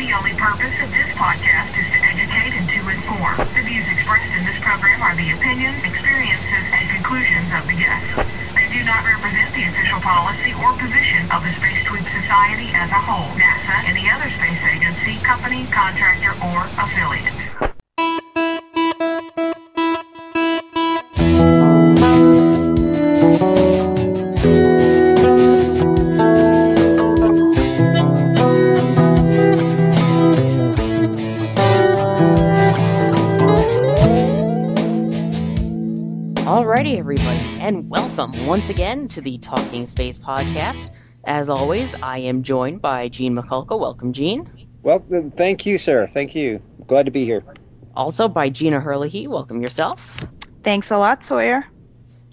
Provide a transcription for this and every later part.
The only purpose of this podcast is to educate and to inform. The views expressed in this program are the opinions, experiences, and conclusions of the guests. They do not represent the official policy or position of the Space Tweep Society as a whole, NASA, any other space agency, company, contractor, or affiliate. Again to the Talking Space podcast. As always, I am joined by Gene Mikulka. Welcome, Gene. Well, thank you, sir. Thank you. Glad to be here. Also by Gina Herlihy. Welcome yourself. Thanks a lot, Sawyer.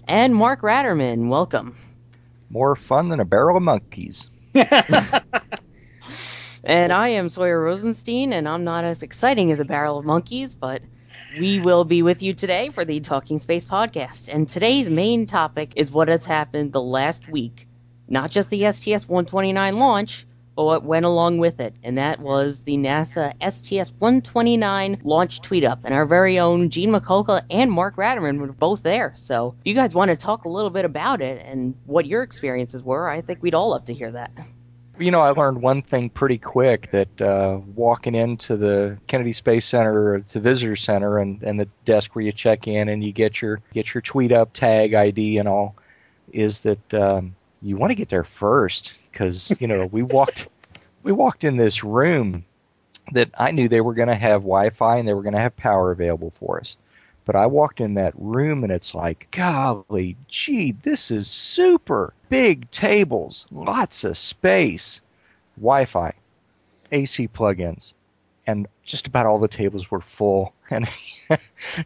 And Mark Ratterman. Welcome. More fun than a barrel of monkeys. And I am Sawyer Rosenstein, and I'm not as exciting as a barrel of monkeys, but we will be with you today for the Talking Space podcast. And today's main topic is what has happened the last week. Not just the STS 129 launch, but what went along with it. And that was the NASA STS 129 launch tweet up. And our very own Gene Mikulka and Mark Ratterman were both there. So if you guys want to talk a little bit about it and what your experiences were, I think we'd all love to hear that. You know, I learned one thing pretty quick that uh, walking into the Kennedy Space Center, or the visitor center, and, and the desk where you check in and you get your get your tweet up tag ID and all, is that um, you want to get there first because you know we walked we walked in this room that I knew they were going to have Wi-Fi and they were going to have power available for us. But I walked in that room and it's like, golly, gee, this is super. Big tables, lots of space, Wi Fi, AC plugins, and just about all the tables were full. And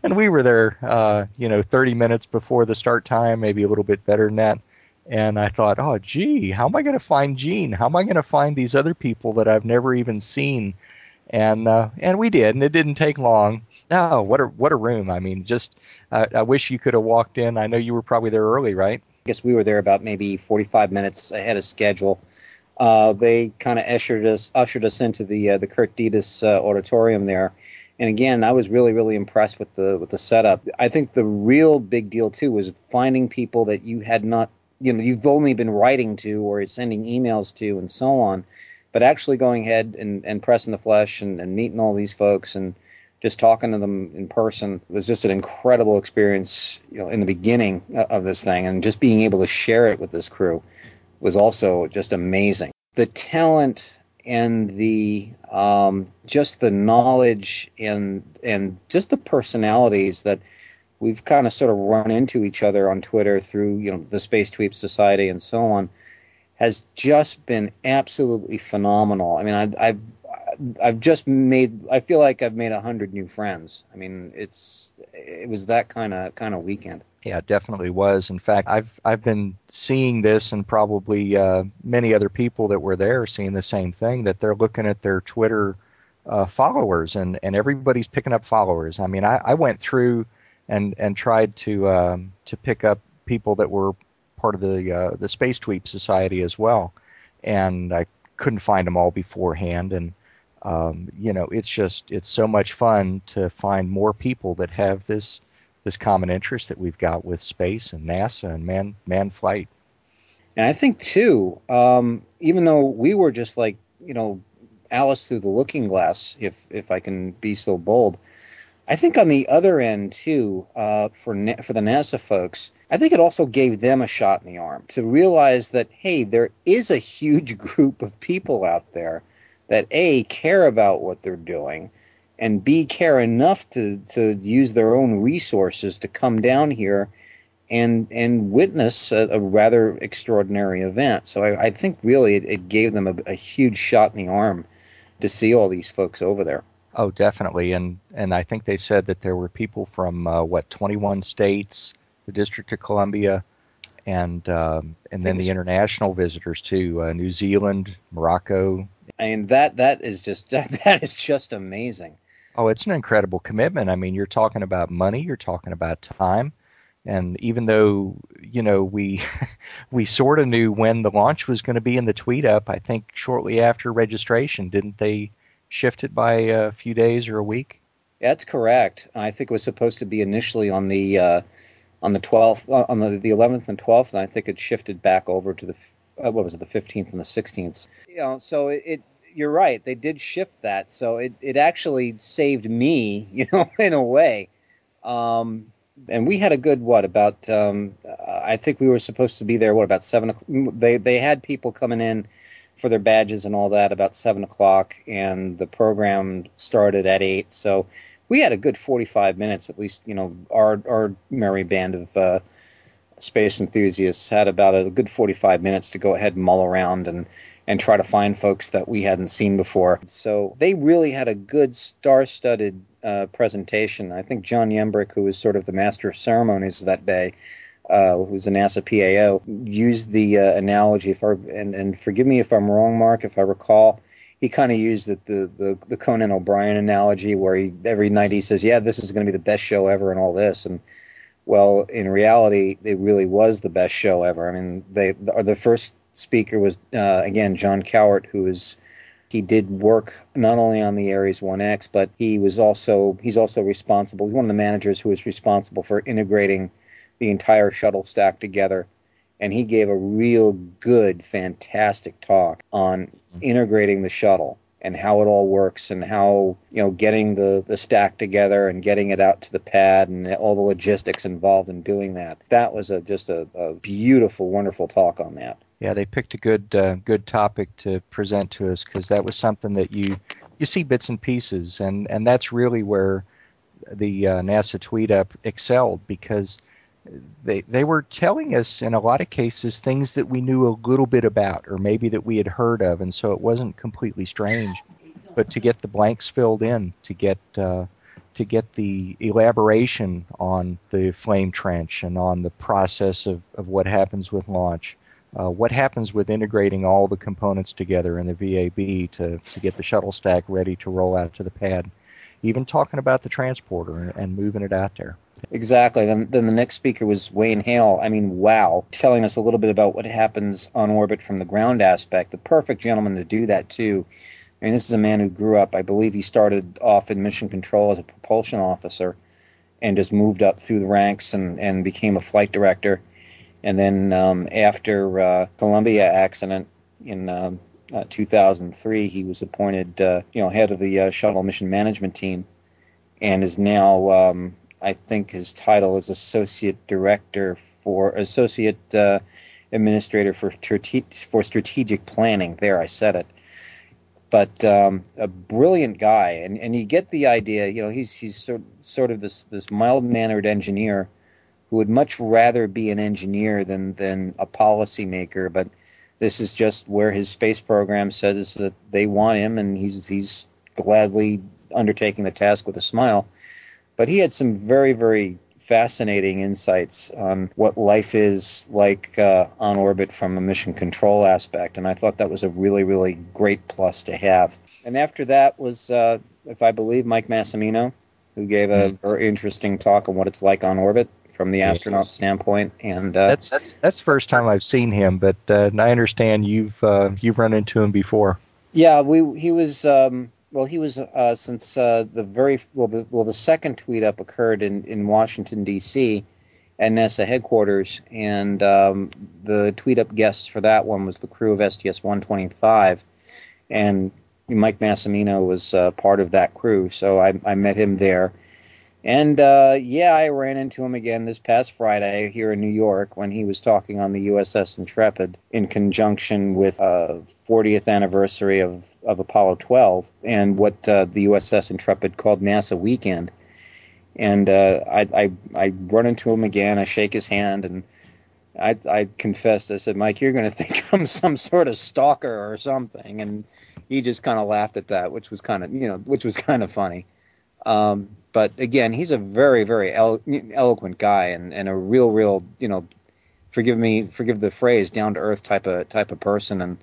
and we were there, uh, you know, 30 minutes before the start time, maybe a little bit better than that. And I thought, oh, gee, how am I going to find Gene? How am I going to find these other people that I've never even seen? And uh, and we did, and it didn't take long. Oh, what a what a room! I mean, just uh, I wish you could have walked in. I know you were probably there early, right? I guess we were there about maybe 45 minutes ahead of schedule. Uh, they kind of ushered us ushered us into the uh, the Kurt Debus uh, auditorium there, and again, I was really really impressed with the with the setup. I think the real big deal too was finding people that you had not you know you've only been writing to or sending emails to and so on, but actually going ahead and, and pressing the flesh and, and meeting all these folks and just talking to them in person was just an incredible experience you know in the beginning of this thing and just being able to share it with this crew was also just amazing the talent and the um, just the knowledge and and just the personalities that we've kind of sort of run into each other on Twitter through you know the Space Tweep Society and so on has just been absolutely phenomenal. I mean, I, I've I've just made. I feel like I've made a hundred new friends. I mean, it's it was that kind of kind of weekend. Yeah, it definitely was. In fact, I've I've been seeing this, and probably uh, many other people that were there seeing the same thing. That they're looking at their Twitter uh, followers, and and everybody's picking up followers. I mean, I, I went through and and tried to um, to pick up people that were part of the uh, the Space Tweep Society as well, and I couldn't find them all beforehand, and um, you know, it's just it's so much fun to find more people that have this this common interest that we've got with space and NASA and man man flight. And I think too, um, even though we were just like you know Alice through the looking glass, if if I can be so bold, I think on the other end too, uh, for Na- for the NASA folks, I think it also gave them a shot in the arm to realize that hey, there is a huge group of people out there that a care about what they're doing and b care enough to to use their own resources to come down here and and witness a, a rather extraordinary event. So I, I think really it, it gave them a, a, huge shot in the arm to see all these folks over there. Oh, definitely, and and I think they said that there were people from uh, what 21 states, the District of Columbia, and um, and then the international visitors too, uh, New Zealand, Morocco, I mean that that is just that is just amazing. Oh, it's an incredible commitment. I mean, you're talking about money, you're talking about time, and even though you know we we sort of knew when the launch was going to be in the tweet up, I think shortly after registration, didn't they shift it by a few days or a week. That's correct. I think it was supposed to be initially on the uh, on the 12th, uh, on the, the 11th and 12th, and I think it shifted back over to the uh, what was it, the 15th and the 16th. You know, so it, it you're right. They did shift that, so it, it actually saved me, you know, in a way. Um, and we had a good what about? Um, I think we were supposed to be there. What about seven? They they had people coming in for their badges and all that about seven o'clock, and the program started at eight. So we had a good 45 minutes, at least. You know, our our merry band of uh, space enthusiasts had about a good 45 minutes to go ahead and mull around and and try to find folks that we hadn't seen before. So they really had a good star-studded uh, presentation. I think John Yembrick, who was sort of the master of ceremonies that day, uh, who's a NASA PAO, used the uh, analogy. If I, and, and forgive me if I'm wrong, Mark, if I recall, he kind of used the, the the Conan O'Brien analogy, where he every night he says, "Yeah, this is going to be the best show ever," and all this, and well, in reality, it really was the best show ever. I mean, they are the first speaker was uh, again John Cowart, who is he did work not only on the Ares 1X, but he was also he's also responsible. He's one of the managers who was responsible for integrating the entire shuttle stack together. And he gave a real good, fantastic talk on mm-hmm. integrating the shuttle and how it all works and how you know getting the the stack together and getting it out to the pad and all the logistics involved in doing that. That was a just a, a beautiful, wonderful talk on that. Yeah, they picked a good uh, good topic to present to us because that was something that you you see bits and pieces, and and that's really where the uh, NASA tweet up excelled because they they were telling us in a lot of cases things that we knew a little bit about or maybe that we had heard of and so it wasn't completely strange. But to get the blanks filled in to get uh, to get the elaboration on the flame trench and on the process of, of what happens with launch uh, what happens with integrating all the components together in the VAB to, to get the shuttle stack ready to roll out to the pad even talking about the transporter and, and moving it out there Exactly. Then, then the next speaker was Wayne Hale. I mean, wow, telling us a little bit about what happens on orbit from the ground aspect. The perfect gentleman to do that too. I mean, this is a man who grew up. I believe he started off in mission control as a propulsion officer, and just moved up through the ranks and and became a flight director. And then um, after uh, Columbia accident in um, uh, 2003, he was appointed, uh, you know, head of the uh, shuttle mission management team, and is now um, I think his title is associate director for associate uh, administrator for for strategic planning. There, I said it. But um, a brilliant guy, and, and you get the idea. You know, he's he's sort sort of this this mild mannered engineer who would much rather be an engineer than than a policymaker. But this is just where his space program says that they want him, and he's he's gladly undertaking the task with a smile but he had some very, very fascinating insights on what life is like uh, on orbit from a mission control aspect, and I thought that was a really, really great plus to have. And after that was, uh, if I believe, Mike Massimino, who gave a mm-hmm. very interesting talk on what it's like on orbit from the astronaut standpoint. And uh, that's, that's that's the first time I've seen him, but uh, I understand you've uh, you've run into him before. Yeah, we he was um, well, he was uh, since uh, the very well the, well the second tweet up occurred in in Washington D.C. at NASA headquarters, and um, the tweet up guest for that one was the crew of STS 125, and Mike Massimino was uh, part of that crew, so I, I met him there, and uh, yeah, I ran into him again this past Friday here in New York when he was talking on the USS Intrepid in conjunction with uh, 40th anniversary of, of Apollo 12 and what uh, the USS Intrepid called NASA Weekend. And uh, I, I, I run into him again. I shake his hand and I, I confessed. I said, Mike, you're going to think I'm some sort of stalker or something. And he just kind of laughed at that, which was kind of you know, which was kind of funny. Um, but again, he's a very, very elo- eloquent guy and, and a real, real, you know, forgive me, forgive the phrase, down to earth type of type of person, and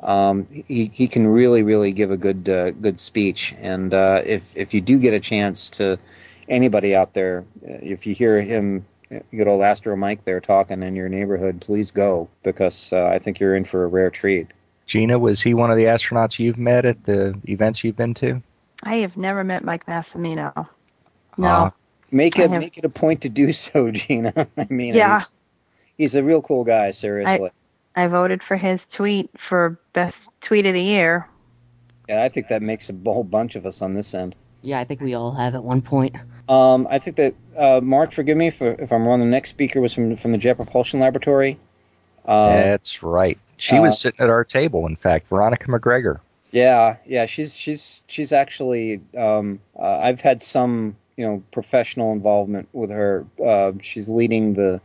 um, he he can really, really give a good uh, good speech. And uh, if if you do get a chance to anybody out there, uh, if you hear him, good old Astro Mike there talking in your neighborhood, please go because uh, I think you're in for a rare treat. Gina, was he one of the astronauts you've met at the events you've been to? I have never met Mike Massimino. No. Ah, Make it make it a point to do so, Gina. I mean, yeah, he's a real cool guy. Seriously, I voted for his tweet for best tweet of the year. yeah, I think that makes a whole bunch of us on this end. Yeah, I think we all have at one point. Um, I think that uh, Mark, forgive me for, if I'm wrong. The next speaker was from from the Jet Propulsion Laboratory. Uh, That's right. She uh, was sitting at our table, in fact, Veronica McGregor. Yeah, yeah, she's she's she's actually. Um, uh, I've had some you know professional involvement with her. Uh, she's leading the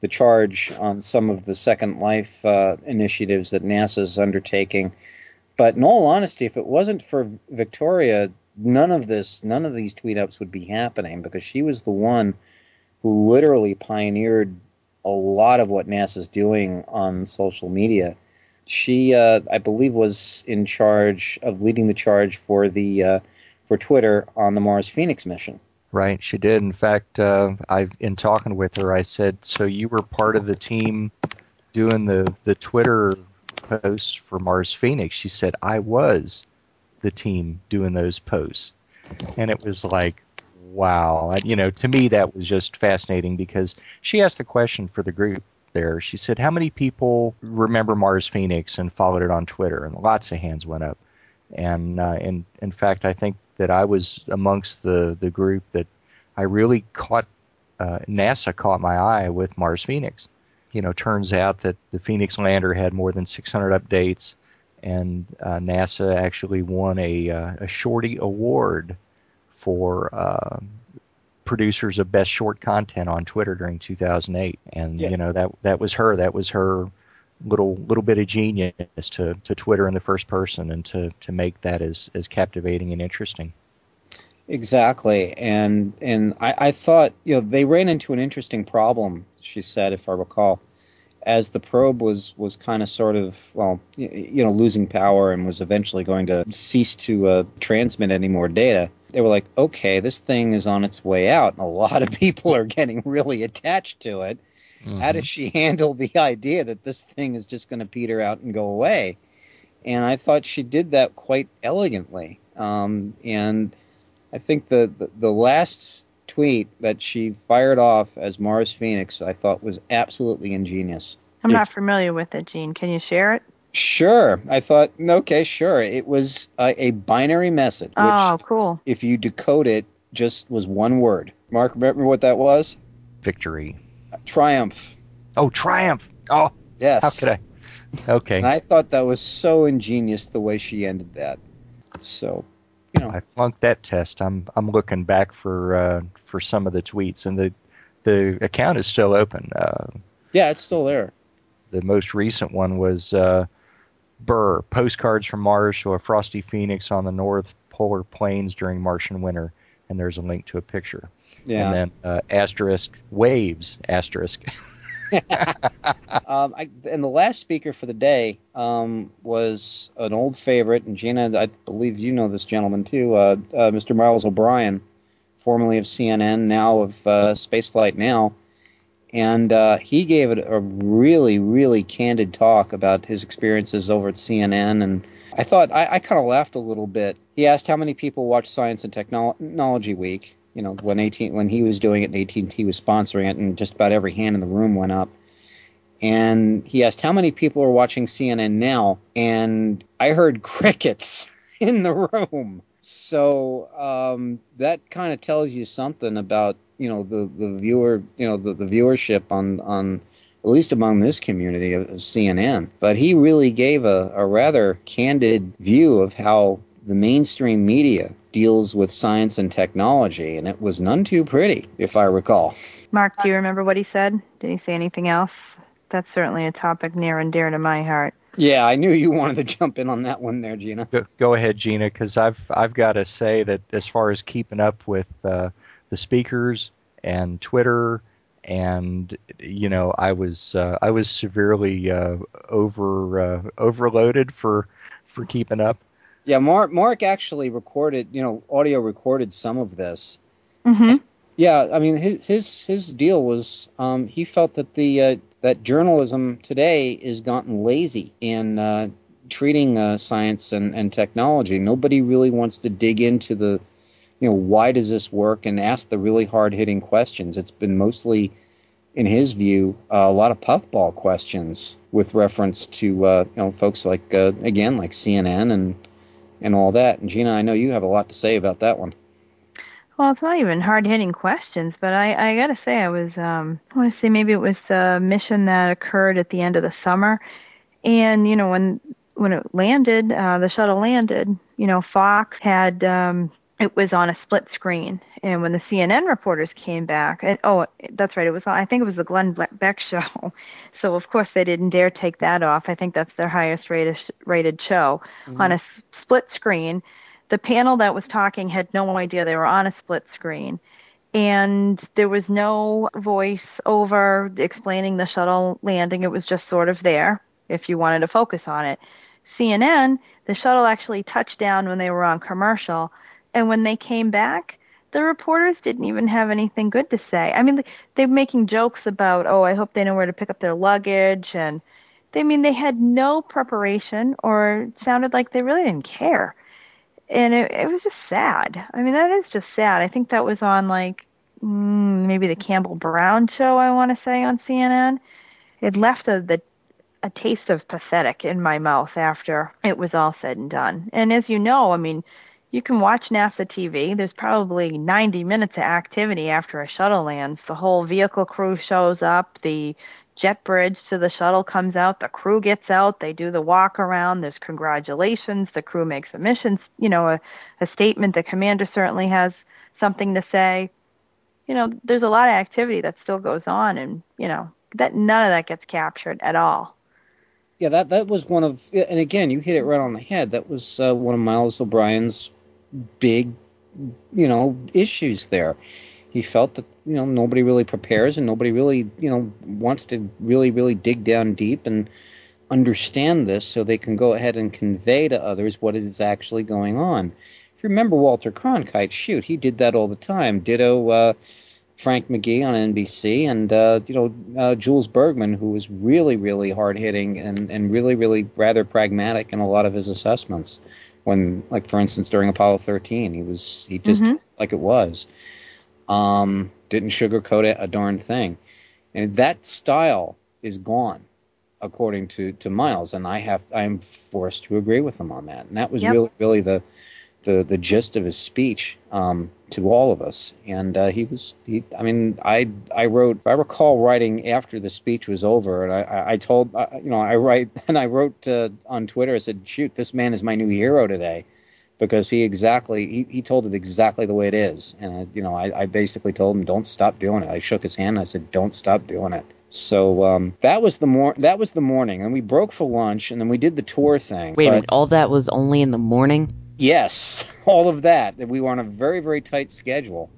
the charge on some of the Second Life uh, initiatives that NASA's undertaking. But in all honesty, if it wasn't for Victoria, none of this, none of these tweet ups would be happening because she was the one who literally pioneered a lot of what NASA's doing on social media she uh, I believe was in charge of leading the charge for the uh, for Twitter on the Mars Phoenix mission. Right, she did. In fact, uh, I in talking with her, I said, "So you were part of the team doing the the Twitter posts for Mars Phoenix?" She said, "I was the team doing those posts," and it was like, wow. You know, to me that was just fascinating because she asked the question for the group there. She said, "How many people remember Mars Phoenix and followed it on Twitter?" And lots of hands went up. And uh, in in fact, I think that I was amongst the the group that I really caught. Uh, NASA caught my eye with Mars Phoenix. You know, turns out that the Phoenix lander had more than 600 updates, and uh, NASA actually won a uh, a Shorty Award for uh, producers of best short content on Twitter during 2008. And Yeah. you know that that was her. That was her little little bit of genius to, to Twitter in the first person and to, to make that as, as captivating and interesting. Exactly, and and I, I thought you know they ran into an interesting problem. She said, if I recall, as the probe was was kind of sort of well you know losing power and was eventually going to cease to uh, transmit any more data. They were like, okay, this thing is on its way out, and a lot of people are getting really attached to it. How does she handle the idea that this thing is just going to peter out and go away? And I thought she did that quite elegantly. Um, and I think the, the the last tweet that she fired off as Mars Phoenix, I thought was absolutely ingenious. I'm If- not familiar with it, Gene. Can you share it? Sure, I thought okay, sure. It was a, a binary message, which Oh, cool. if you decode it, just was one word. Mark, remember what that was? Victory. Triumph. Oh, triumph! Oh, Yes. how could I? Okay. And I thought that was so ingenious the way she ended that. So, you know, I flunked that test. I'm I'm looking back for uh, for some of the tweets, and the the account is still open. Uh, yeah, it's still there. the most recent one was uh, Burr postcards from Mars show a frosty phoenix on the north polar plains during Martian winter, and there's a link to a picture. Yeah. And then uh, asterisk waves asterisk. um, I, and the last speaker for the day um, was an old favorite, and Gina, I believe you know this gentleman too, uh, uh, Mr. Miles O'Brien, formerly of CNN, now of uh, Spaceflight Now. And uh, he gave it a really, really candid talk about his experiences over at CNN. And I thought, I, I kind of laughed a little bit. He asked how many people watch Science and Technology Week, you know, when 18, when he was doing it and AT&T was sponsoring it, and just about every hand in the room went up and he asked how many people are watching CNN now, and I heard crickets in the room. So um, that kind of tells you something about you know the the viewer you know the, the viewership on on at least among this community of CNN. But he really gave a, a rather candid view of how the mainstream media deals with science and technology, and it was none too pretty, if I recall. Mark, do you remember what he said? Did he say anything else? That's certainly a topic near and dear to my heart. Yeah, I knew you wanted to jump in on that one there, Gina. Go, go ahead, Gina, because I've I've got to say that as far as keeping up with uh, the speakers and Twitter, and you know, I was uh, I was severely uh, over uh, overloaded for for keeping up. Yeah, Mark Mark actually recorded, you know, audio recorded some of this. Mm-hmm. Yeah, I mean his his his deal was um, he felt that the uh, that journalism today is gotten lazy in uh, treating uh, science and, and technology. Nobody really wants to dig into the, you know, why does this work and ask the really hard hitting questions. It's been mostly, in his view, uh, a lot of puffball questions with reference to uh, you know folks like uh, again like CNN and and all that. And Gina, I know you have a lot to say about that one. Well, it's not even hard hitting questions, but I, I got to say, I was, um, I want to say maybe it was a mission that occurred at the end of the summer. And, you know, when, when it landed, uh, the shuttle landed, you know, Fox had, um, it was on a split screen. And when the CNN reporters came back, and, oh, that's right, it was, I think it was the Glenn Beck show. So, of course, they didn't dare take that off. I think that's their highest rated, rated show mm-hmm. on a split screen the panel that was talking had no idea they were on a split screen. And there was no voice over explaining the shuttle landing. It was just sort of there if you wanted to focus on it. Cnn the shuttle actually touched down when they were on commercial. And when they came back the reporters didn't even have anything good to say. I mean they're making jokes about oh i hope they know where to pick up their luggage. And they I mean they had no preparation or sounded like they really didn't care and it, it was just sad. I mean, that is just sad. I think that was on like mm, maybe the Campbell Brown show. I want to say on CNN. It left a the a taste of pathetic in my mouth after it was all said and done. And as you know, I mean, you can watch NASA TV. There's probably 90 minutes of activity after a shuttle lands. The whole vehicle crew shows up. The jet bridge to the shuttle comes out, the crew gets out, they do the walk around, there's congratulations, the crew makes a mission, you know, a, a statement, the commander certainly has something to say. You know, there's a lot of activity that still goes on and, you know, that none of that gets captured at all. Yeah, that that was one of, and again, you hit it right on the head. That was uh, one of Miles O'Brien's big, you know, issues there he felt that you know nobody really prepares and nobody really you know wants to really really dig down deep and understand this so they can go ahead and convey to others what is actually going on. If you remember Walter Cronkite, shoot, he did that all the time. Ditto uh, Frank McGee on NBC, and uh, you know uh, Jules Bergman, who was really really hard hitting and and really really rather pragmatic in a lot of his assessments. When, like for instance, during Apollo 13, he was he just mm-hmm. like it was. Um, didn't sugarcoat it a darn thing. And that style is gone, according to, to Miles, and I have I am forced to agree with him on that. And that was yep. really really the the the gist of his speech um, to all of us. And uh, he was, he, I mean, I I wrote, I recall writing after the speech was over, and I I told, you know, I write and I wrote uh, on Twitter, I said, shoot, this man is my new hero today because he exactly he, he told it exactly the way it is. And I, you know I, I basically told him don't stop doing it. I shook his hand and i said don't stop doing it. So um, that was the mor- that was the morning. And we broke for lunch and then we did the tour thing wait but, a minute all that was only in the morning? Yes all of that. We were on a very very tight schedule.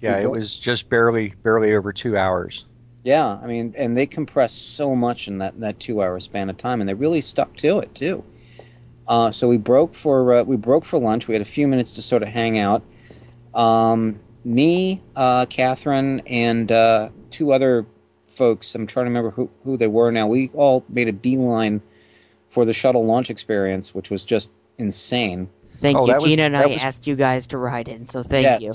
Yeah it was just barely barely over two hours. Yeah i mean and they compressed so much in that that two hour span of time and they really stuck to it too uh, so we broke for uh, we broke for lunch. We had a few minutes to sort of hang out. Um, me, uh, Catherine, and uh, two other folks. I'm trying to remember who, who they were now. We all made a beeline for the shuttle launch experience, which was just insane. Thank oh, you, Gina was, and I was, asked you guys to ride in, so thank yes, you.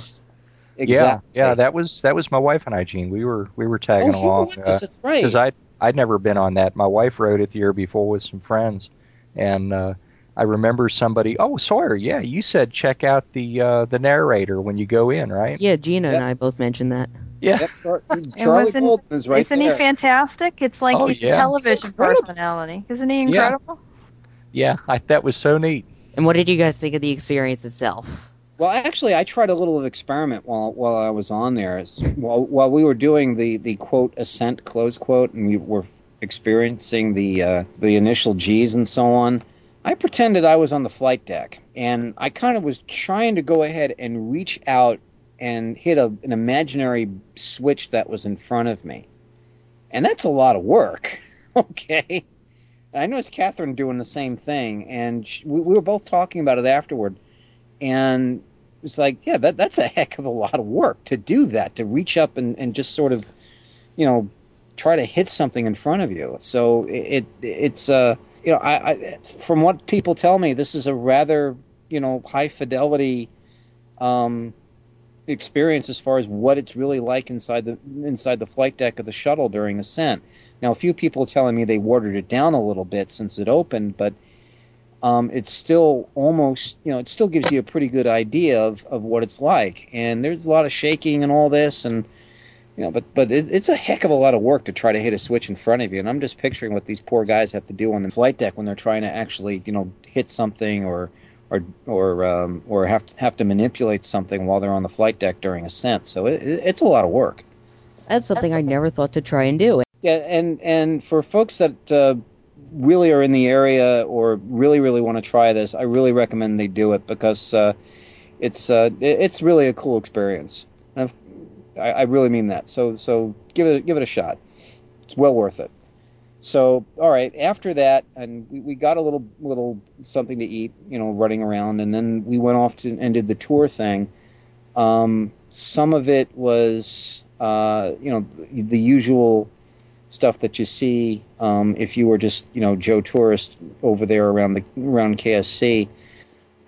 Exactly. Yeah, yeah, that was that was my wife and I, Gene. We were we were tagging oh, along. Uh, that's right. Because I I'd never been on that. My wife rode it the year before with some friends, and uh, I remember somebody. Oh, Sawyer, yeah, you said check out the uh, the narrator when you go in, right? Yeah, Gina yep. and I both mentioned that. Yeah, yep, Charlie Bolden is right Isn't there. he fantastic? It's like oh, yeah. a television personality. Isn't he incredible? Yeah, yeah I, that was so neat. And what did you guys think of the experience itself? Well, actually, I tried a little experiment while while I was on there. While while we were doing the the quote ascent close quote, and we were experiencing the uh, the initial G's and so on. I pretended I was on the flight deck, and I kind of was trying to go ahead and reach out and hit a, an imaginary switch that was in front of me. And that's a lot of work, okay? And I noticed Catherine doing the same thing, and she, we, we were both talking about it afterward. And it's like, yeah, that, that's a heck of a lot of work to do that, to reach up and, and just sort of, you know, try to hit something in front of you. So it, it it's uh you know, I, I from what people tell me, this is a rather you know high fidelity um, experience as far as what it's really like inside the inside the flight deck of the shuttle during ascent. Now, a few people are telling me they watered it down a little bit since it opened, but um, it's still almost, you know, it still gives you a pretty good idea of, of what it's like. And there's a lot of shaking and all this, and you know, but but it, it's a heck of a lot of work to try to hit a switch in front of you. And I'm just picturing what these poor guys have to do on the flight deck when they're trying to actually, you know, hit something or or or um, or have to, have to manipulate something while they're on the flight deck during ascent. So it, it's a lot of work. That's something I never thought to try and do. Yeah, and and for folks that uh, really are in the area or really really want to try this, I really recommend they do it because uh, it's uh, it's really a cool experience. I, I really mean that. So so give it give it a shot. It's well worth it. So all right, after that, and we, we got a little little something to eat, you know, running around, and then we went off to and did the tour thing. Um, some of it was, uh, you know, the, the usual stuff that you see um, if you were just you know Joe tourist over there around the around KSC.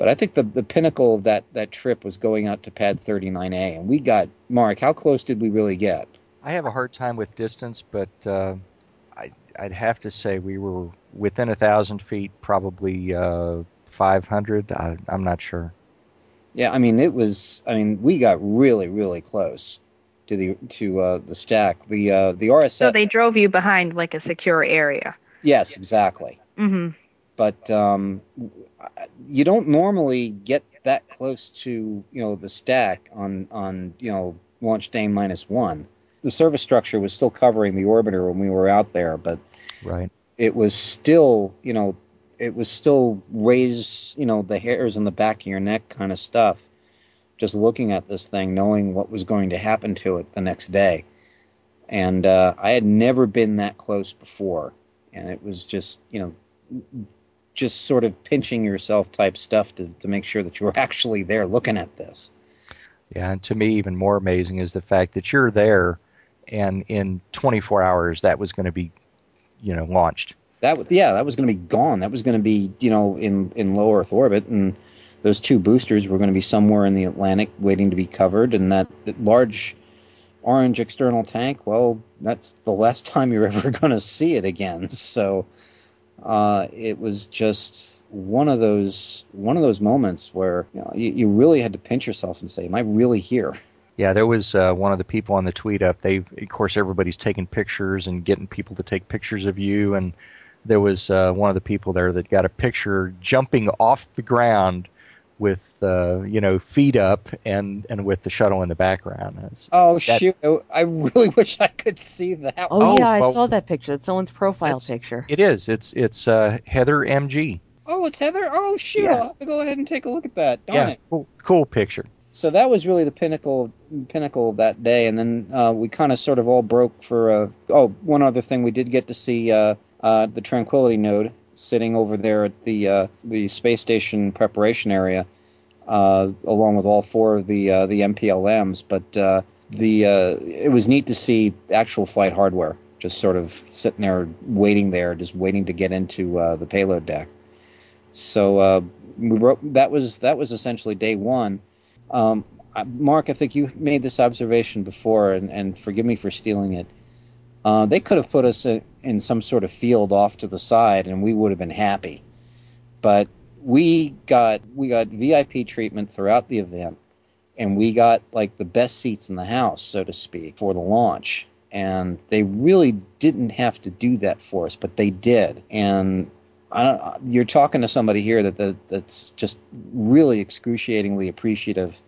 But I think the the pinnacle of that that trip was going out to Pad 39A, and we got Mark. How close did we really get? I have a hard time with distance, but uh, I, I'd have to say we were within a thousand feet, probably uh, 500. I, I'm not sure. Yeah, I mean it was. I mean we got really really close to the to uh, the stack. The uh, the RSS. So they drove you behind like a secure area. Yes, exactly. hmm But um, you don't normally get that close to you know the stack on on you know launch day minus one. The service structure was still covering the orbiter when we were out there, but Right. it was still you know it was still raise you know the hairs on the back of your neck kind of stuff just looking at this thing knowing what was going to happen to it the next day and uh, i had never been that close before and it was just you know just sort of pinching yourself type stuff to, to make sure that you were actually there looking at this. Yeah, and to me, even more amazing is the fact that you're there, and in 24 hours that was going to be, you know, launched. that was yeah that was going to be gone. That was going to be you know in in low earth orbit and those two boosters were going to be somewhere in the atlantic waiting to be covered and that, that large orange external tank well that's the last time you're ever going to see it again. So uh, it was just one of those one of those moments where you, know, you, you really had to pinch yourself and say am i really here Yeah, there was uh, one of the people on the tweet up. They, of course, everybody's taking pictures and getting people to take pictures of you. And there was uh, one of the people there that got a picture jumping off the ground with, uh, you know, feet up and and with the shuttle in the background. It's- oh that- shoot i really wish i could see that Oh, Oh, yeah, I saw that picture. It's someone's profile that's- picture. It is. It's it's uh, Heather MG. oh it's heather oh shoot Yeah. i'll have to go ahead and take a look at that Darn yeah, it. cool, cool picture. so that was really the pinnacle pinnacle of that day and then uh, we kind of sort of all broke for uh, oh one other thing we did get to see uh, uh, the tranquility node sitting over there at the uh, the space station preparation area uh, along with all four of the uh, the MPLMs but uh, the uh, it was neat to see actual flight hardware just sort of sitting there waiting there just waiting to get into uh, the payload deck. So we wrote, that was that was essentially day one. Um, Mark, I think you made this observation before, and, and forgive me for stealing it. They could have put us in, in some sort of field off to the side, and we would have been happy. But we got we got VIP treatment throughout the event, and we got like the best seats in the house, so to speak, for the launch. And they really didn't have to do that for us, but they did. And you're talking to somebody here that, that that's just really excruciatingly appreciative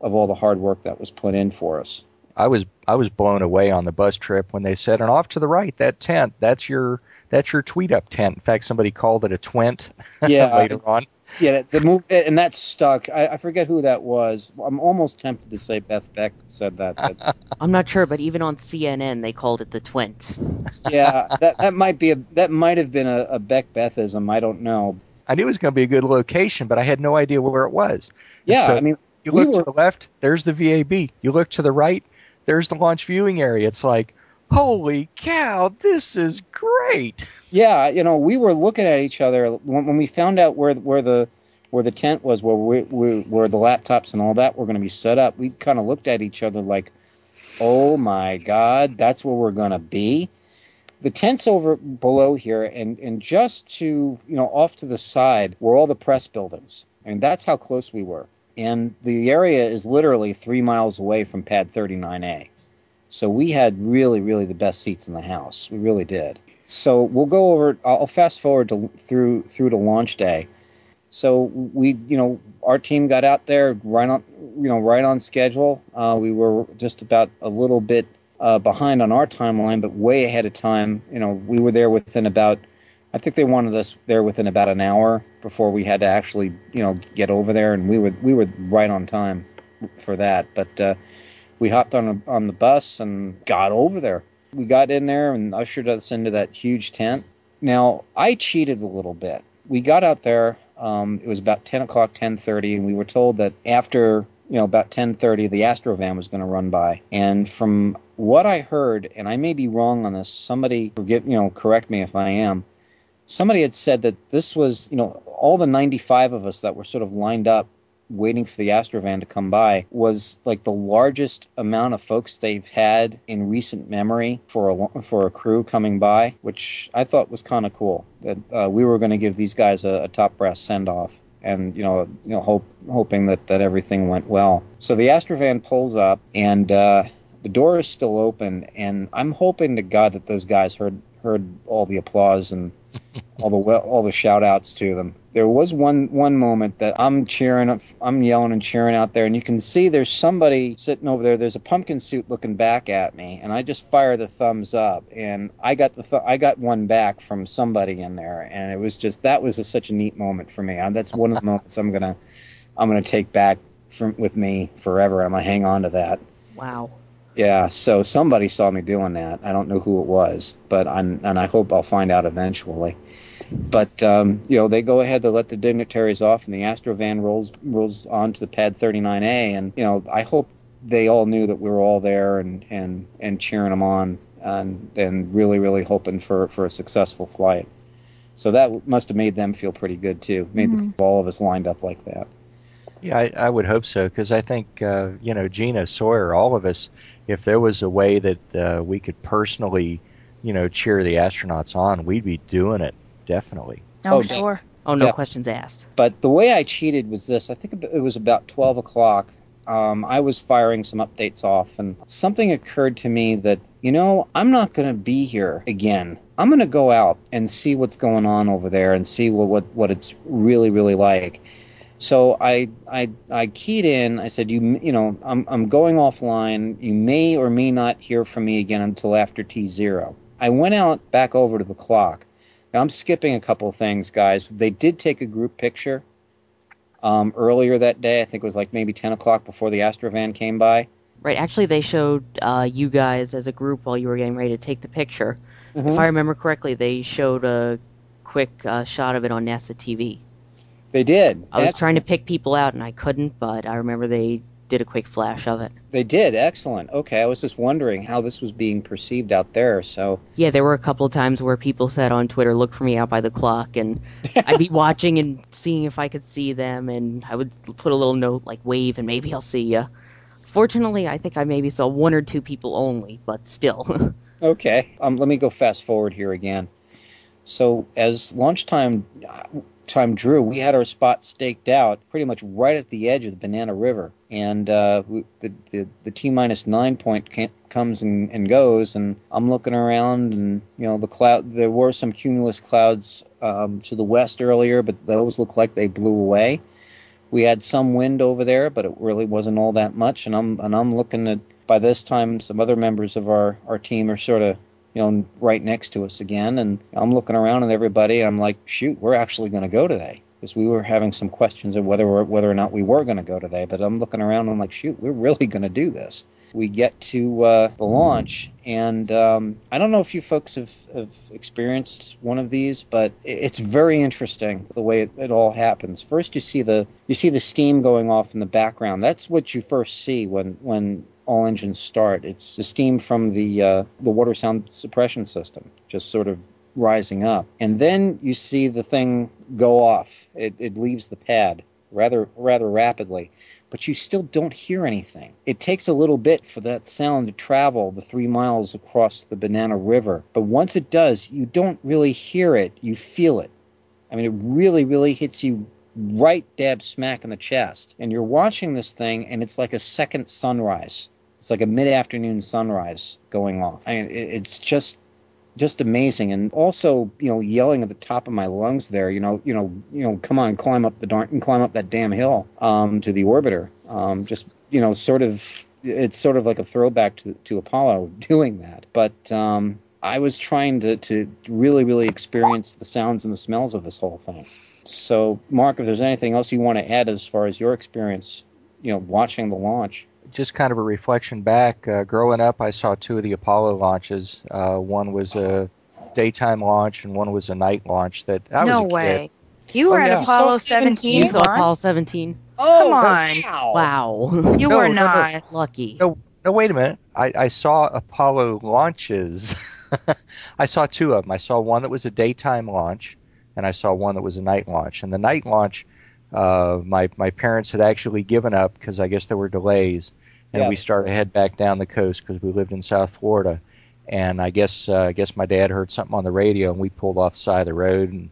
of all the hard work that was put in for us. I was I was blown away on the bus trip when they said, and off to the right, that tent, that's your that's your tweet up tent. In fact, somebody called it a twent Yeah, later on. Yeah, the move and that stuck. I, I forget who that was. I'm almost tempted to say Beth Beck said that, but I'm not sure, but even on CNN, they called it the Twent. yeah, that that might be a that might have been a, a Beck Bethism. I don't know. I knew it was going to be a good location, but I had no idea where it was. Yeah, so I mean, you we look were- to the left, there's the VAB. You look to the right, there's the launch viewing area. It's like, holy cow, this is great. Yeah, you know, we were looking at each other when, when we found out where where the where the tent was, where we, we, where the laptops and all that were going to be set up. We kind of looked at each other like, "Oh my God, that's where we're going to be." The tent's over below here, and and just to you know off to the side were all the press buildings, and that's how close we were. And the area is literally three miles away from Pad 39A. So we had really, really the best seats in the house. We really did. So we'll go over. I'll fast forward to through through to launch day. So we, you know, our team got out there right on, you know, right on schedule. Uh, we were just about a little bit uh, behind on our timeline, but way ahead of time. You know, we were there within about. I think they wanted us there within about an hour before we had to actually, you know, get over there, and we were we were right on time for that. But uh, we hopped on a, on the bus and got over there. We got in there and ushered us into that huge tent. Now I cheated a little bit. We got out there. Um, it was about 10 o'clock, 10:30, and we were told that after you know about 10:30 the Astrovan was going to run by. And from what I heard, and I may be wrong on this, somebody forget you know correct me if I am. Somebody had said that this was you know all the 95 of us that were sort of lined up waiting for the Astrovan to come by was like the largest amount of folks they've had in recent memory for a for a crew coming by, which I thought was kind of cool. That uh, we were going to give these guys a, a top brass send off. And you know, you know, hope, hoping that, that everything went well. So the Astrovan pulls up, and uh, the door is still open. And I'm hoping to God that those guys heard heard all the applause and all the all the shout outs to them there was one one moment that I'm cheering, I'm yelling and cheering out there, and you can see there's somebody sitting over there. There's a pumpkin suit looking back at me, and I just fire the thumbs up, and I got the th- I got one back from somebody in there, and it was just that was a, such a neat moment for me. that's one of the moments I'm gonna I'm gonna take back from with me forever. I'm gonna hang on to that. Wow. Yeah, so somebody saw me doing that. I don't know who it was, but I'm, and I hope I'll find out eventually. But um, you know, they go ahead, they let the dignitaries off, and the Astrovan rolls rolls on to the Pad 39A, and you know, I hope they all knew that we were all there and and and cheering them on, and and really really hoping for for a successful flight. So that must have made them feel pretty good too. Made mm-hmm. the, all of us lined up like that. Yeah, I, I would hope so because I think uh, you know Gina Sawyer, all of us, if there was a way that uh, we could personally, you know, cheer the astronauts on, we'd be doing it definitely. Oh, oh sure. Oh, no yeah. questions asked. But the way I cheated was this. I think it was about 12 o'clock. Um, I was firing some updates off, and something occurred to me that, you know, I'm not going to be here again. I'm going to go out and see what's going on over there and see what, what, what it's really, really like. So I, I, I keyed in. I said, you, you know, I'm, I'm going offline. You may or may not hear from me again until after T0. I went out back over to the clock now, I'm skipping a couple of things, guys. They did take a group picture um, earlier that day. I think it was like maybe 10 o'clock before the Astrovan came by. Right. Actually, they showed uh, you guys as a group while you were getting ready to take the picture. Mm-hmm. If I remember correctly, they showed a quick uh, shot of it on NASA TV. They did. I was trying to pick people out and I couldn't, but I remember they did a quick flash of it. They did. Excellent. Okay, I was just wondering how this was being perceived out there. So yeah, there were a couple of times where people said on Twitter, "Look for me out by the clock," and I'd be watching and seeing if I could see them, and I would put a little note like "wave" and maybe I'll see you. Fortunately, I think I maybe saw one or two people only, but still. okay, um, let me go fast forward here again. So as lunchtime time drew, we had our spot staked out pretty much right at the edge of the Banana River, and uh, we, the, the the T minus nine point comes and, and goes, and I'm looking around, and you know the cloud. There were some cumulus clouds um, to the west earlier, but those look like they blew away. We had some wind over there, but it really wasn't all that much, and I'm and I'm looking at by this time some other members of our our team are sort of you know, right next to us again. And I'm looking around at everybody. And I'm like, shoot, we're actually going to go today. because we were having some questions of whether whether or not we were going to go today. But I'm looking around and I'm like, shoot, we're really going to do this. We get to uh, the launch, and um, I don't know if you folks have, have experienced one of these, but it's very interesting the way it, it all happens. First, you see the you see the steam going off in the background. That's what you first see when when all engines start. It's the steam from the uh, the water sound suppression system, just sort of rising up, and then you see the thing go off. It, it leaves the pad rather rather rapidly, but you still don't hear anything. It takes a little bit for that sound to travel the three miles across the Banana River, but once it does, you don't really hear it. You feel it. I mean, it really really hits you right dab smack in the chest. And you're watching this thing, and it's like a second sunrise. It's like a mid-afternoon sunrise going off. I mean, it's just just amazing. And also you know yelling at the top of my lungs there you know you know you know come on climb up the darn climb up that damn hill um, to the orbiter. Um, just you know sort of it's sort of like a throwback to, to apollo doing that. But um, i was trying to, to really really experience the sounds and the smells of this whole thing. So mark if there's anything else you want to add as far as your experience you know watching the launch just kind of a reflection back. Uh, growing up, I saw two of the Apollo launches. Uh, one was a daytime launch, and one was a night launch. That I no was a way. kid. You were Oh, at yeah. Apollo 17? 17. You saw Ron? Apollo 17. oh Come on. wow. Wow. You No, were no, no. not. Lucky. No, no, wait a minute. I, I saw Apollo launches. I saw two of them. I saw one that was a daytime launch, and I saw one that was a night launch. And the night launch, uh, my my parents had actually given up because I guess there were delays, and Yeah. we started to head back down the coast because we lived in South Florida. And I guess uh, I guess my dad heard something on the radio, and we pulled off the side of the road and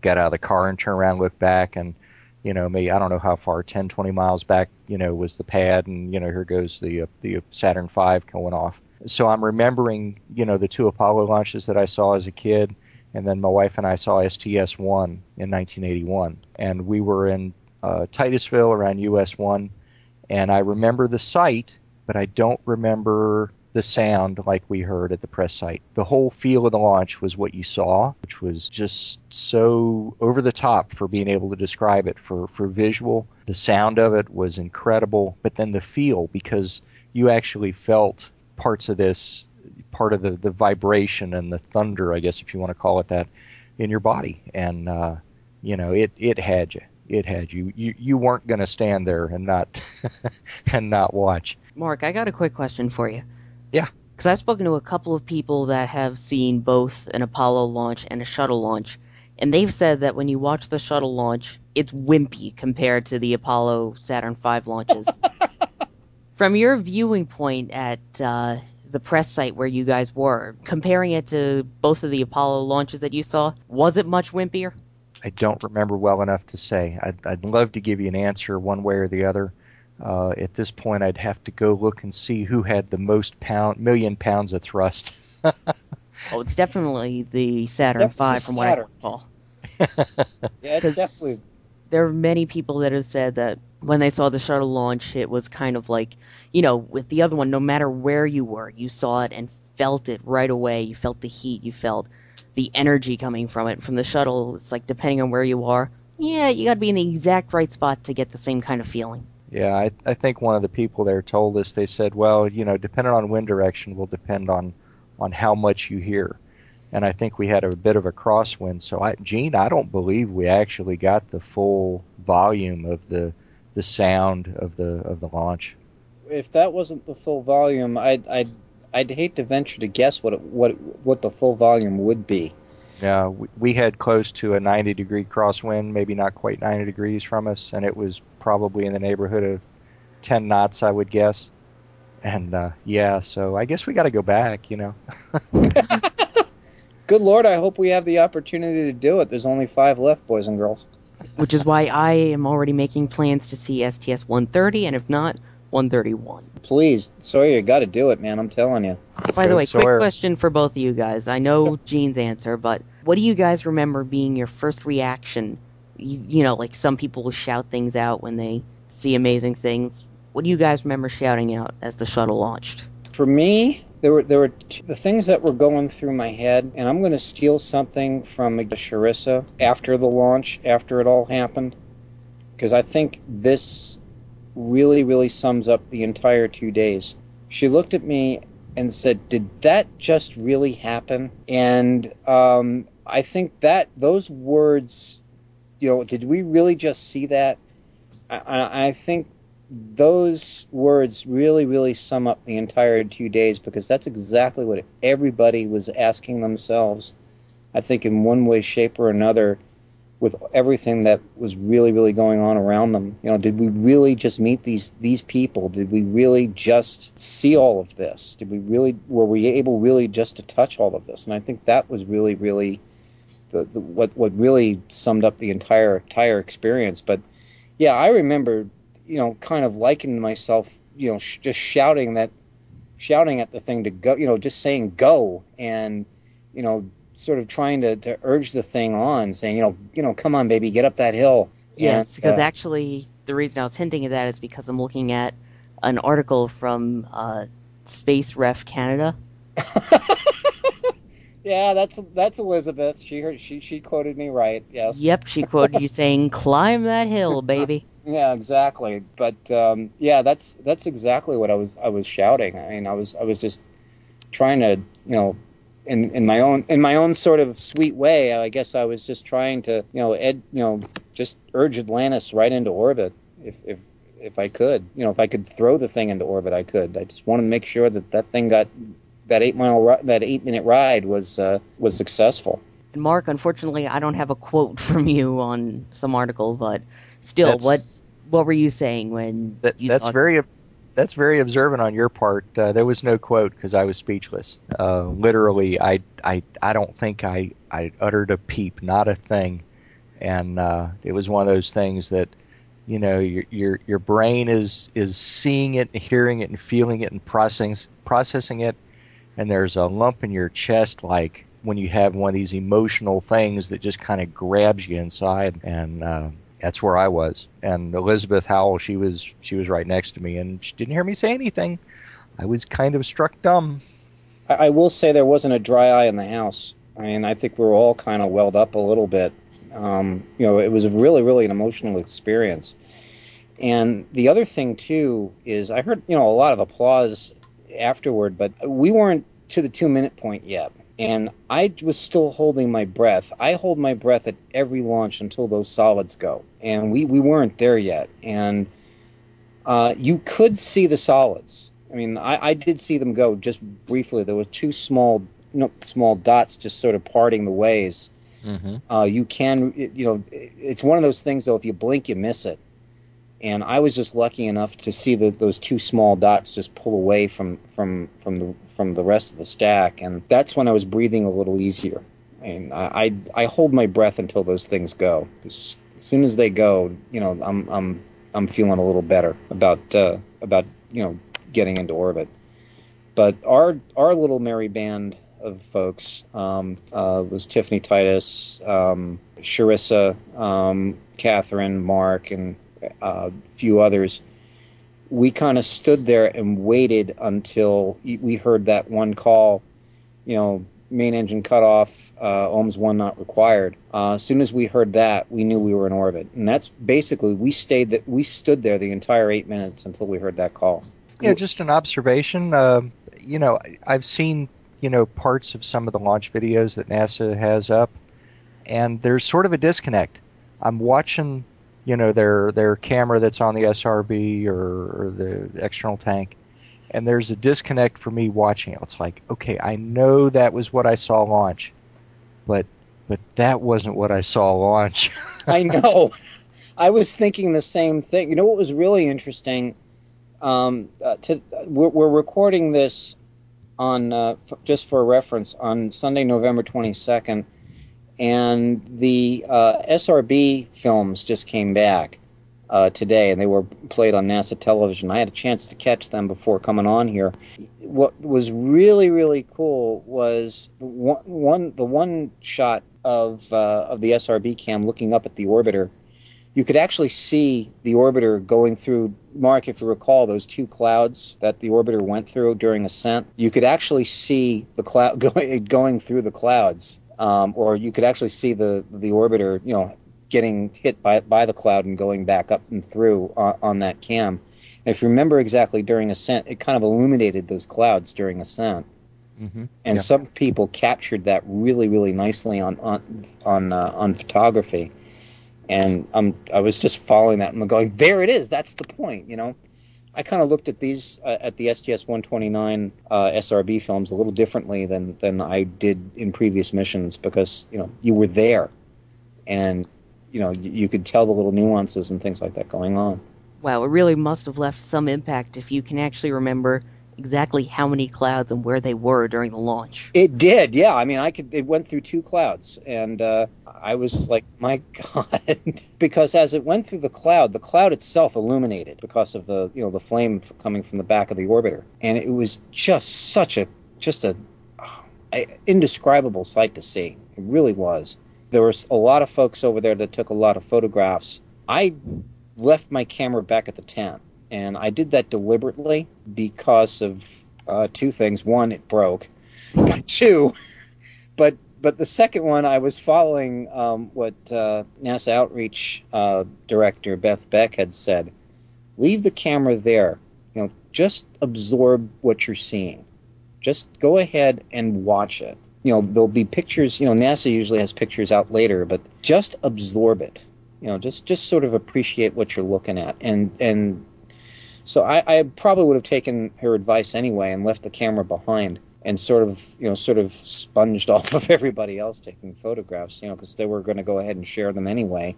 got out of the car and turned around, and looked back, and you know, maybe I don't know how far, 10, 20 miles back, you know, was the pad, and you know, here goes the uh, the Saturn V going off. So I'm remembering, you know, the two Apollo launches that I saw as a kid, and then my wife and I saw STS one in 1981, and we were in uh, Titusville around US one, and I remember the site, but I don't remember the sound like we heard at the press site. The whole feel of the launch was what you saw, which was just so over the top for being able to describe it for, for visual. The sound of it was incredible, but then the feel, because you actually felt parts of this, part of the, the vibration and the thunder, I guess if you want to call it that, in your body. And, uh, you know, it, it had you. It had you. You, you weren't going to stand there and not and not watch. Mark, I got a quick question for you. Yeah. Because I've spoken to a couple of people that have seen both an Apollo launch and a shuttle launch, and they've said that when you watch the shuttle launch, it's wimpy compared to the Apollo Saturn V launches. From your viewing point at uh, the press site where you guys were, comparing it to both of the Apollo launches that you saw, was it much wimpier? I don't remember well enough to say. I'd, I'd love to give you an answer one way or the other. Uh, at this point, I'd have to go look and see who had the most pound, million pounds of thrust. Oh, it's definitely the Saturn V definitely from what I Saturn. recall. Yeah, it's 'Cause- definitely there are many people that have said that when they saw the shuttle launch, it was kind of like, you know, with the other one, no matter where you were, you saw it and felt it right away. You felt the heat, you felt the energy coming from it. From the shuttle, it's like depending on where you are, yeah, you got to be in the exact right spot to get the same kind of feeling. Yeah, I, I think one of the people there told us they said, well, you know, depending on wind direction will depend on on how much you hear. And I think we had a bit of a crosswind. So, I, Gene, I don't believe we actually got the full volume of the the sound of the of the launch. if that wasn't the full volume, I'd I'd I'd hate to venture to guess what it, what what the full volume would be. Yeah, we, we had close to a 90 degree crosswind, maybe not quite 90 degrees from us, and it was probably in the neighborhood of 10 knots, I would guess. And uh, yeah, so I guess we got to go back, you know. Good Lord, I hope we have the opportunity to do it. There's only five left, boys and girls. Which is why I am already making plans to see STS 130, and if not, 131. Please, Sawyer, you got to do it, man. I'm telling you. By the Go way, quick question for both of you guys. I know Gene's answer, but what do you guys remember being your first reaction? You, you know, like some people will shout things out when they see amazing things. What do you guys remember shouting out as the shuttle launched? For me, there were there were t- the things that were going through my head, and I'm going to steal something from Sharissa after the launch, after it all happened, because I think this really, really sums up the entire two days. She looked at me and said, "Did that just really happen?" And um, I think that those words, you know, did we really just see that? I, I think those words really, really sum up the entire two days because that's exactly what everybody was asking themselves. I think in one way, shape, or another, with everything that was really, really going on around them. You know, did we really just meet these these people? Did we really just see all of this? Did we really were we able really just to touch all of this? And I think that was really, really the, the what what really summed up the entire entire experience. But yeah, I remember you know, kind of likened myself, you know, sh- just shouting that, shouting at the thing to go, you know, just saying go, and you know, sort of trying to, to urge the thing on, saying, you know, you know, come on, baby, get up that hill. Yes, And, because uh, actually the reason I was hinting at that is because I'm looking at an article from uh, SpaceRef Canada. yeah, that's that's Elizabeth. She heard she she quoted me right. Yes. Yep, she quoted you saying, "Climb that hill, baby." Yeah, exactly. But um, yeah, that's that's exactly what I was I was shouting. I mean, I was I was just trying to, you know, in in my own in my own sort of sweet way. I guess I was just trying to, you know, ed, you know, just urge Atlantis right into orbit if if if I could. You know, if I could throw the thing into orbit, I could. I just wanted to make sure that that thing got that eight mile that eight minute ride was uh, was successful. And Mark, unfortunately, I don't have a quote from you on some article, but still, That's- what what were you saying when That, you that's saw? very that's very observant on your part. Uh, there was no quote because I was speechless. Uh, literally, I, I I don't think I I uttered a peep, not a thing, and uh, it was one of those things that you know your your your brain is is seeing it, and hearing it, and feeling it, and processing processing it, and there's a lump in your chest like when you have one of these emotional things that just kind of grabs you inside and uh, that's where I was. And Elizabeth Howell, she was she was right next to me, and she didn't hear me say anything. I was kind of struck dumb. I, I will say there wasn't a dry eye in the house. I mean, I think we were all kind of welled up a little bit. Um, you know, it was really, really an emotional experience. And the other thing too is I heard you know a lot of applause afterward, but we weren't to the two minute point yet. And I was still holding my breath. I hold my breath at every launch until those solids go, and we, we weren't there yet. And uh, you could see the solids. I mean, I, I did see them go just briefly. There were two small, no, small dots just sort of parting the ways. Mm-hmm. Uh, you can, you know, it's one of those things though. If you blink, you miss it. And I was just lucky enough to see those two small dots just pull away from from from the from the rest of the stack, and that's when I was breathing a little easier. Mean, I I, I hold my breath until those things go. As soon as they go, you know, I'm I'm I'm feeling a little better about uh, about you know getting into orbit. But our our little merry band of folks um, uh, was Tiffany Titus, um, Sharissa, um, Catherine, Mark, and a few others. We kind of stood there and waited until we heard that one call, you know, main engine cut off, uh, OMS one not required. Uh, as soon as we heard that, we knew we were in orbit, and that's basically we stayed that we stood there the entire eight minutes until we heard that call. Yeah, just an observation. Uh, you know, I've seen you know parts of some of the launch videos that NASA has up, and there's sort of a disconnect. I'm watching, you know, their their camera that's on the SRB or, or the external tank, and there's a disconnect for me watching it. It's like, okay, I know that was what I saw launch, but but that wasn't what I saw launch. I know. I was thinking the same thing. You know what was really interesting? Um, uh, to, we're, we're recording this on uh, f- just for reference on Sunday, November 22nd, and the uh, SRB films just came back uh, today, and they were played on NASA television. I had a chance to catch them before coming on here. What was really really cool was one, one the one shot of uh, of the SRB cam looking up at the orbiter you could actually see the orbiter going through. Mark, if you recall, those two clouds that the orbiter went through during ascent, you could actually see the cloud going going through the clouds, um, or you could actually see the the orbiter, you know, getting hit by by the cloud and going back up and through on, on that cam. And if you remember exactly during ascent, it kind of illuminated those clouds during ascent. Mm-hmm. And Yeah. some people captured that really, really nicely on on on, uh, on photography. And I'm I was just following that and going, there it is. That's the point. You know, I kind of looked at these uh, at the STS 129 uh, SRB films a little differently than than I did in previous missions because you know you were there, and you know you, you could tell the little nuances and things like that going on. Wow, it really must have left some impact if you can actually remember exactly how many clouds and where they were during the launch. It did, yeah. I mean, I could. It went through two clouds, and uh, I was like, "My God!" because as it went through the cloud, the cloud itself illuminated because of the, you know, the flame coming from the back of the orbiter, and it was just such a, just a, indescribable sight to see. It really was. There was a lot of folks over there that took a lot of photographs. I left my camera back at the tent, and I did that deliberately because of uh, two things. One, it broke. Two, but but the second one, I was following um, what uh, NASA Outreach uh, Director Beth Beck had said. Leave the camera there. You know, just absorb what you're seeing. Just go ahead and watch it. You know, there'll be pictures. You know, NASA usually has pictures out later, but just absorb it. You know, just just sort of appreciate what you're looking at, and and so I, I probably would have taken her advice anyway and left the camera behind and sort of you know sort of sponged off of everybody else taking photographs. You know, because they were going to go ahead and share them anyway.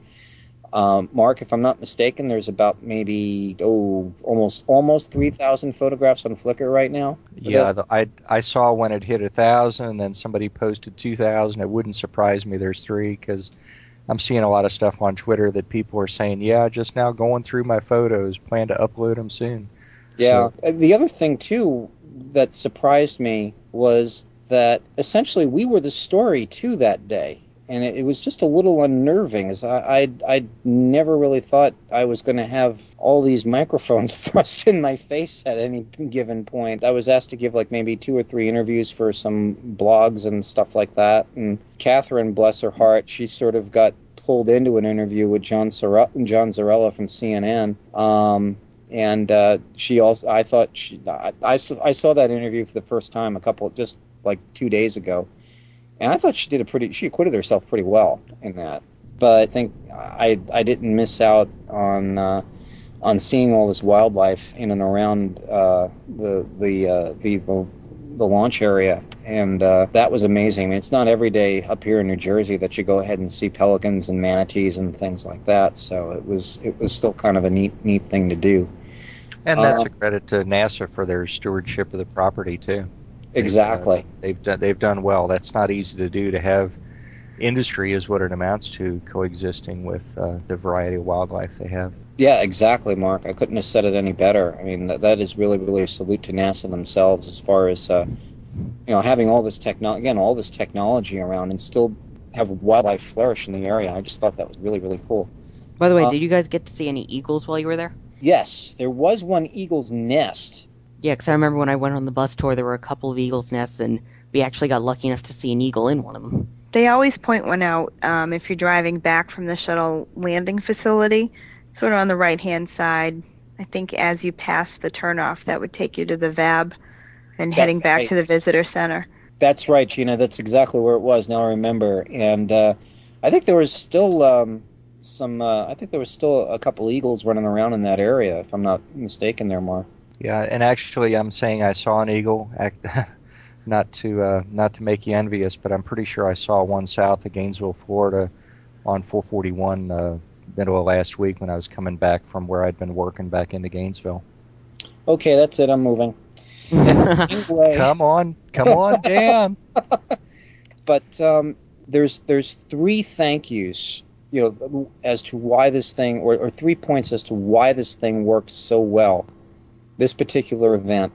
Um, Mark, if I'm not mistaken, there's about maybe oh almost almost 3,000 photographs on Flickr right now. Yeah, the, I I saw when it hit a thousand, then somebody posted two thousand. It wouldn't surprise me there's three because I'm seeing a lot of stuff on Twitter that people are saying, yeah, just now going through my photos, plan to upload them soon. Yeah. So- Uh, The other thing too that surprised me was that essentially we were the story too that day, and it, it was just a little unnerving. As I I I never really thought I was going to have all these microphones thrust in my face at any given point. I was asked to give like maybe two or three interviews for some blogs and stuff like that, and Catherine, bless her heart, she sort of got pulled into an interview with John Sorella, John Zarrella from CNN. Um, and uh, she also I thought she I, I I saw that interview for the first time a couple just like two days ago, and I thought she did a pretty she acquitted herself pretty well in that. But I think I I didn't miss out on uh, on seeing all this wildlife in and around uh, the the, uh, the the the launch area, and uh, that was amazing. I mean, it's not every day up here in New Jersey that you go ahead and see pelicans and manatees and things like that. So it was it was still kind of a neat neat thing to do. And that's Uh, a credit to NASA for their stewardship of the property too. They've, Exactly. uh, they've done they've done well. That's not easy to do to have industry is what it amounts to coexisting with uh, the variety of wildlife they have. Yeah, exactly, Mark. I couldn't have said it any better. I mean, that, that is really, really a salute to NASA themselves as far as, uh, you know, having all this technology, again, all this technology around and still have wildlife flourish in the area. I just thought that was really, really cool. By the way, Uh, did you guys get to see any eagles while you were there? Yes, there was one eagle's nest. Yeah, 'cause I remember when I went on the bus tour, there were a couple of eagles' nests, and we actually got lucky enough to see an eagle in one of them. They always point one out um, if you're driving back from the shuttle landing facility, sort of on the right hand side. I think as you pass the turnoff, that would take you to the VAB and That's heading back right. to the visitor center. That's right, Gina. That's exactly where it was. Now I remember. And uh, I think there was still um, some. Uh, I think there was still a couple eagles running around in that area, if I'm not mistaken, there, Mark. Yeah, and actually, I'm saying I saw an eagle. Act, not to uh, not to make you envious, but I'm pretty sure I saw one south of Gainesville, Florida, on 441 uh, middle of last week when I was coming back from where I'd been working back into Gainesville. Okay, that's it. I'm moving. Anyway. Come on, come on down. but um, there's there's three thank yous, you know, as to why this thing, or, or three points as to why this thing works so well. This particular event.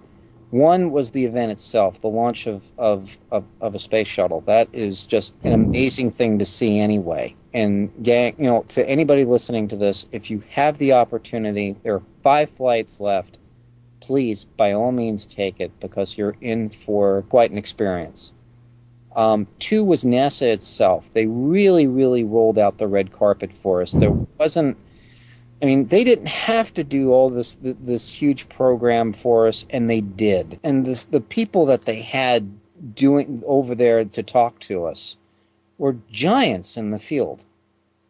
One was the event itself, the launch of, of, of, of, a space shuttle. That is just an amazing thing to see anyway. And gang, you know, to anybody listening to this, if you have the opportunity, there are five flights left. Please, by all means, take it because you're in for quite an experience. Um, two was NASA itself. They really, really rolled out the red carpet for us. There wasn't I mean, they didn't have to do all this this huge program for us, and they did. And the, the people that they had doing over there to talk to us were giants in the field.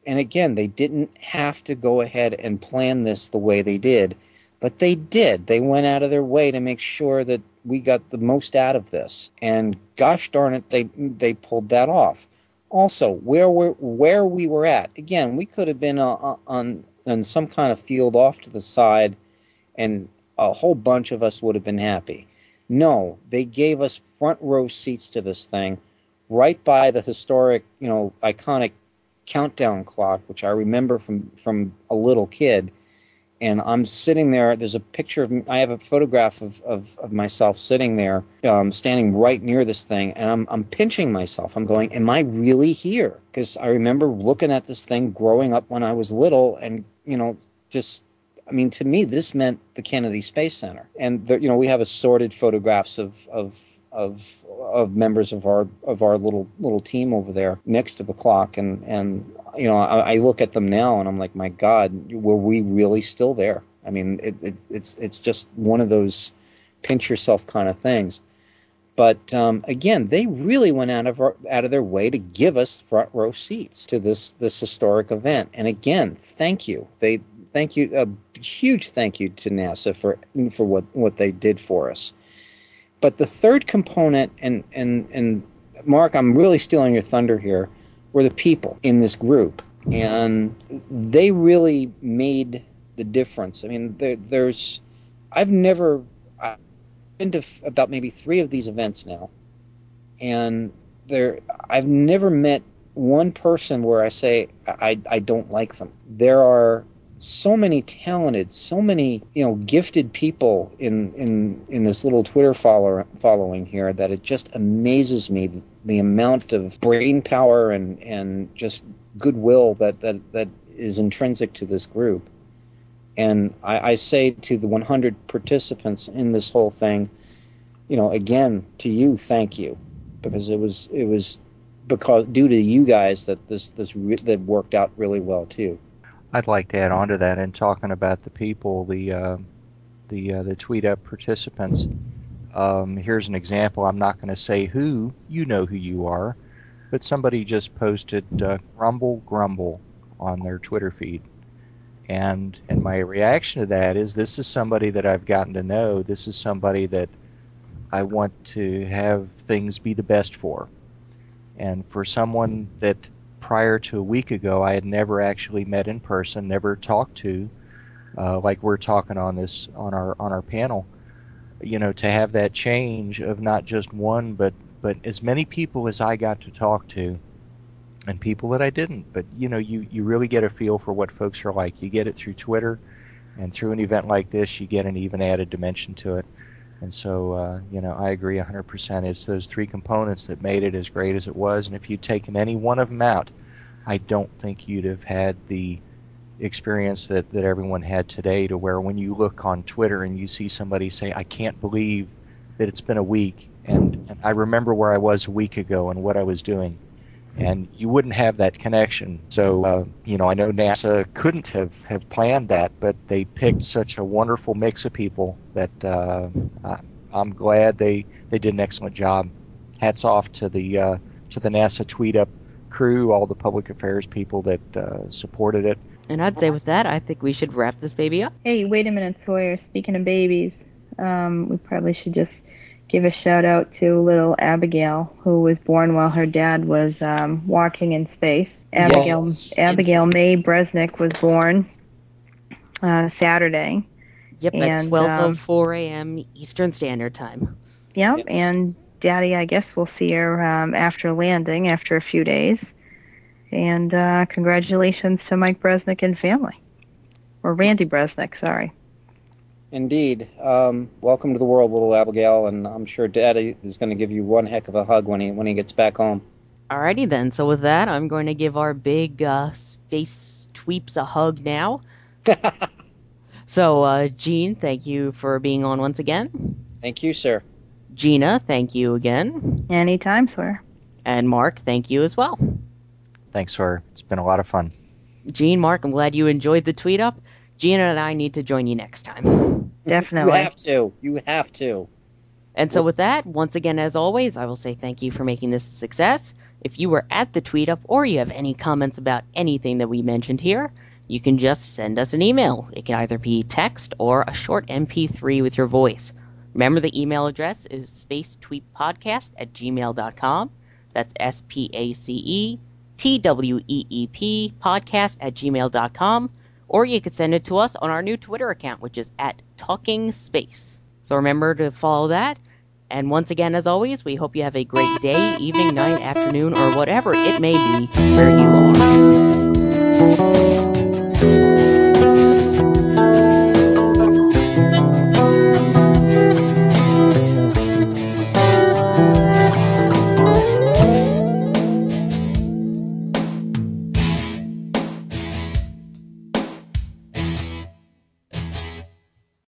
And again, they didn't have to go ahead and plan this the way they did, but they did. They went out of their way to make sure that we got the most out of this. And gosh darn it, they they pulled that off. Also, where we where we were at, again, we could have been uh, on some kind of field off to the side, and a whole bunch of us would have been happy. No, they gave us front row seats to this thing, right by the historic, you know, iconic countdown clock, which I remember from from a little kid. And I'm sitting there. There's a picture of I have a photograph of, of, of myself sitting there, um, standing right near this thing, and I'm I'm pinching myself. I'm going, "Am I really here?" Because I remember looking at this thing growing up when I was little, and you know, just I mean, to me, this meant the Kennedy Space Center, and you know, we have assorted photographs of of of of members of our of our little little team over there next to the clock, and and you know, I, I look at them now, and I'm like, my God, were we really still there? I mean, it, it, it's it's just one of those pinch yourself kind of things. But um, again, they really went out of out of their way to give us front row seats to this this historic event. And again, thank you. They thank you a huge thank you to NASA for for what what they did for us. But the third component, and and and Mark, I'm really stealing your thunder here, were the people in this group, and they really made the difference. I mean, there, there's I've never been to about maybe three of these events now, and there I've never met one person where I say I, I don't like them. There are so many talented, so many you know gifted people in in in this little Twitter follower, following here that it just amazes me the amount of brain power and and just goodwill that that that is intrinsic to this group. And I, I say to the 100 participants in this whole thing, you know, again to you, thank you, because it was it was because due to you guys that this this re- that worked out really well too. I'd like to add on to that and talking about the people, the uh, the uh, the tweet up participants. Um, here's an example. I'm not going to say who. You know who you are, but somebody just posted uh, grumble grumble on their Twitter feed, and and my reaction to that is this is somebody that I've gotten to know. This is somebody that I want to have things be the best for. And for someone that prior to a week ago I had never actually met in person, never talked to, uh, like we're talking on this on our on our panel, you know, to have that change of not just one but but as many people as I got to talk to and people that I didn't. But you know, you you really get a feel for what folks are like. You get it through Twitter, and through an event like this, you get an even added dimension to it. And so, uh, you know, I agree 100%. It's those three components that made it as great as it was. And if you'd taken any one of them out, I don't think you'd have had the experience that, that everyone had today to where when you look on Twitter and you see somebody say, I can't believe that it's been a week and, and I remember where I was a week ago and what I was doing and you wouldn't have that connection. So, uh, you know, I know NASA couldn't have, have planned that, but they picked such a wonderful mix of people that uh, I, am glad they, they did an excellent job. Hats off to the uh, to the NASA Tweet Up crew, all the public affairs people that uh, supported it. And I'd say with that, I think we should wrap this baby up. Hey, wait a minute, Sawyer. Speaking of babies, um, we probably should just give a shout out to little Abigail, who was born while her dad was um, walking in space. Abigail yes. Abigail May Bresnik was born uh, Saturday. Yep, and, at 12:04 um, a.m. Eastern Standard Time. Yep, yes. and Daddy, I guess we'll see her um, after landing, after a few days. And uh, congratulations to Mike Bresnik and family, or Randy Bresnik, sorry. Indeed. Um, welcome to the world, little Abigail, and I'm sure Daddy is going to give you one heck of a hug when he when he gets back home. Alrighty then. So with that, I'm going to give our big uh, space tweeps a hug now. so, uh, Gene, thank you for being on once again. Thank you, sir. Gina, thank you again. Anytime, sir. And Mark, thank you as well. Thanks, sir. It's been a lot of fun. Gene, Mark, I'm glad you enjoyed the tweet up. Gina and I need to join you next time. Definitely. You have to. You have to. And so, with that, once again, as always, I will say thank you for making this a success. If you were at the tweet up or you have any comments about anything that we mentioned here, you can just send us an email. It can either be text or a short MP3 with your voice. Remember, the email address is spacetweeppodcast at gmail.com. That's S P A C E T W E E P podcast at gmail.com. Or you could send it to us on our new Twitter account, which is at Talking Space. So remember to follow that. And once again, as always, we hope you have a great day, evening, night, afternoon, or whatever it may be where you are.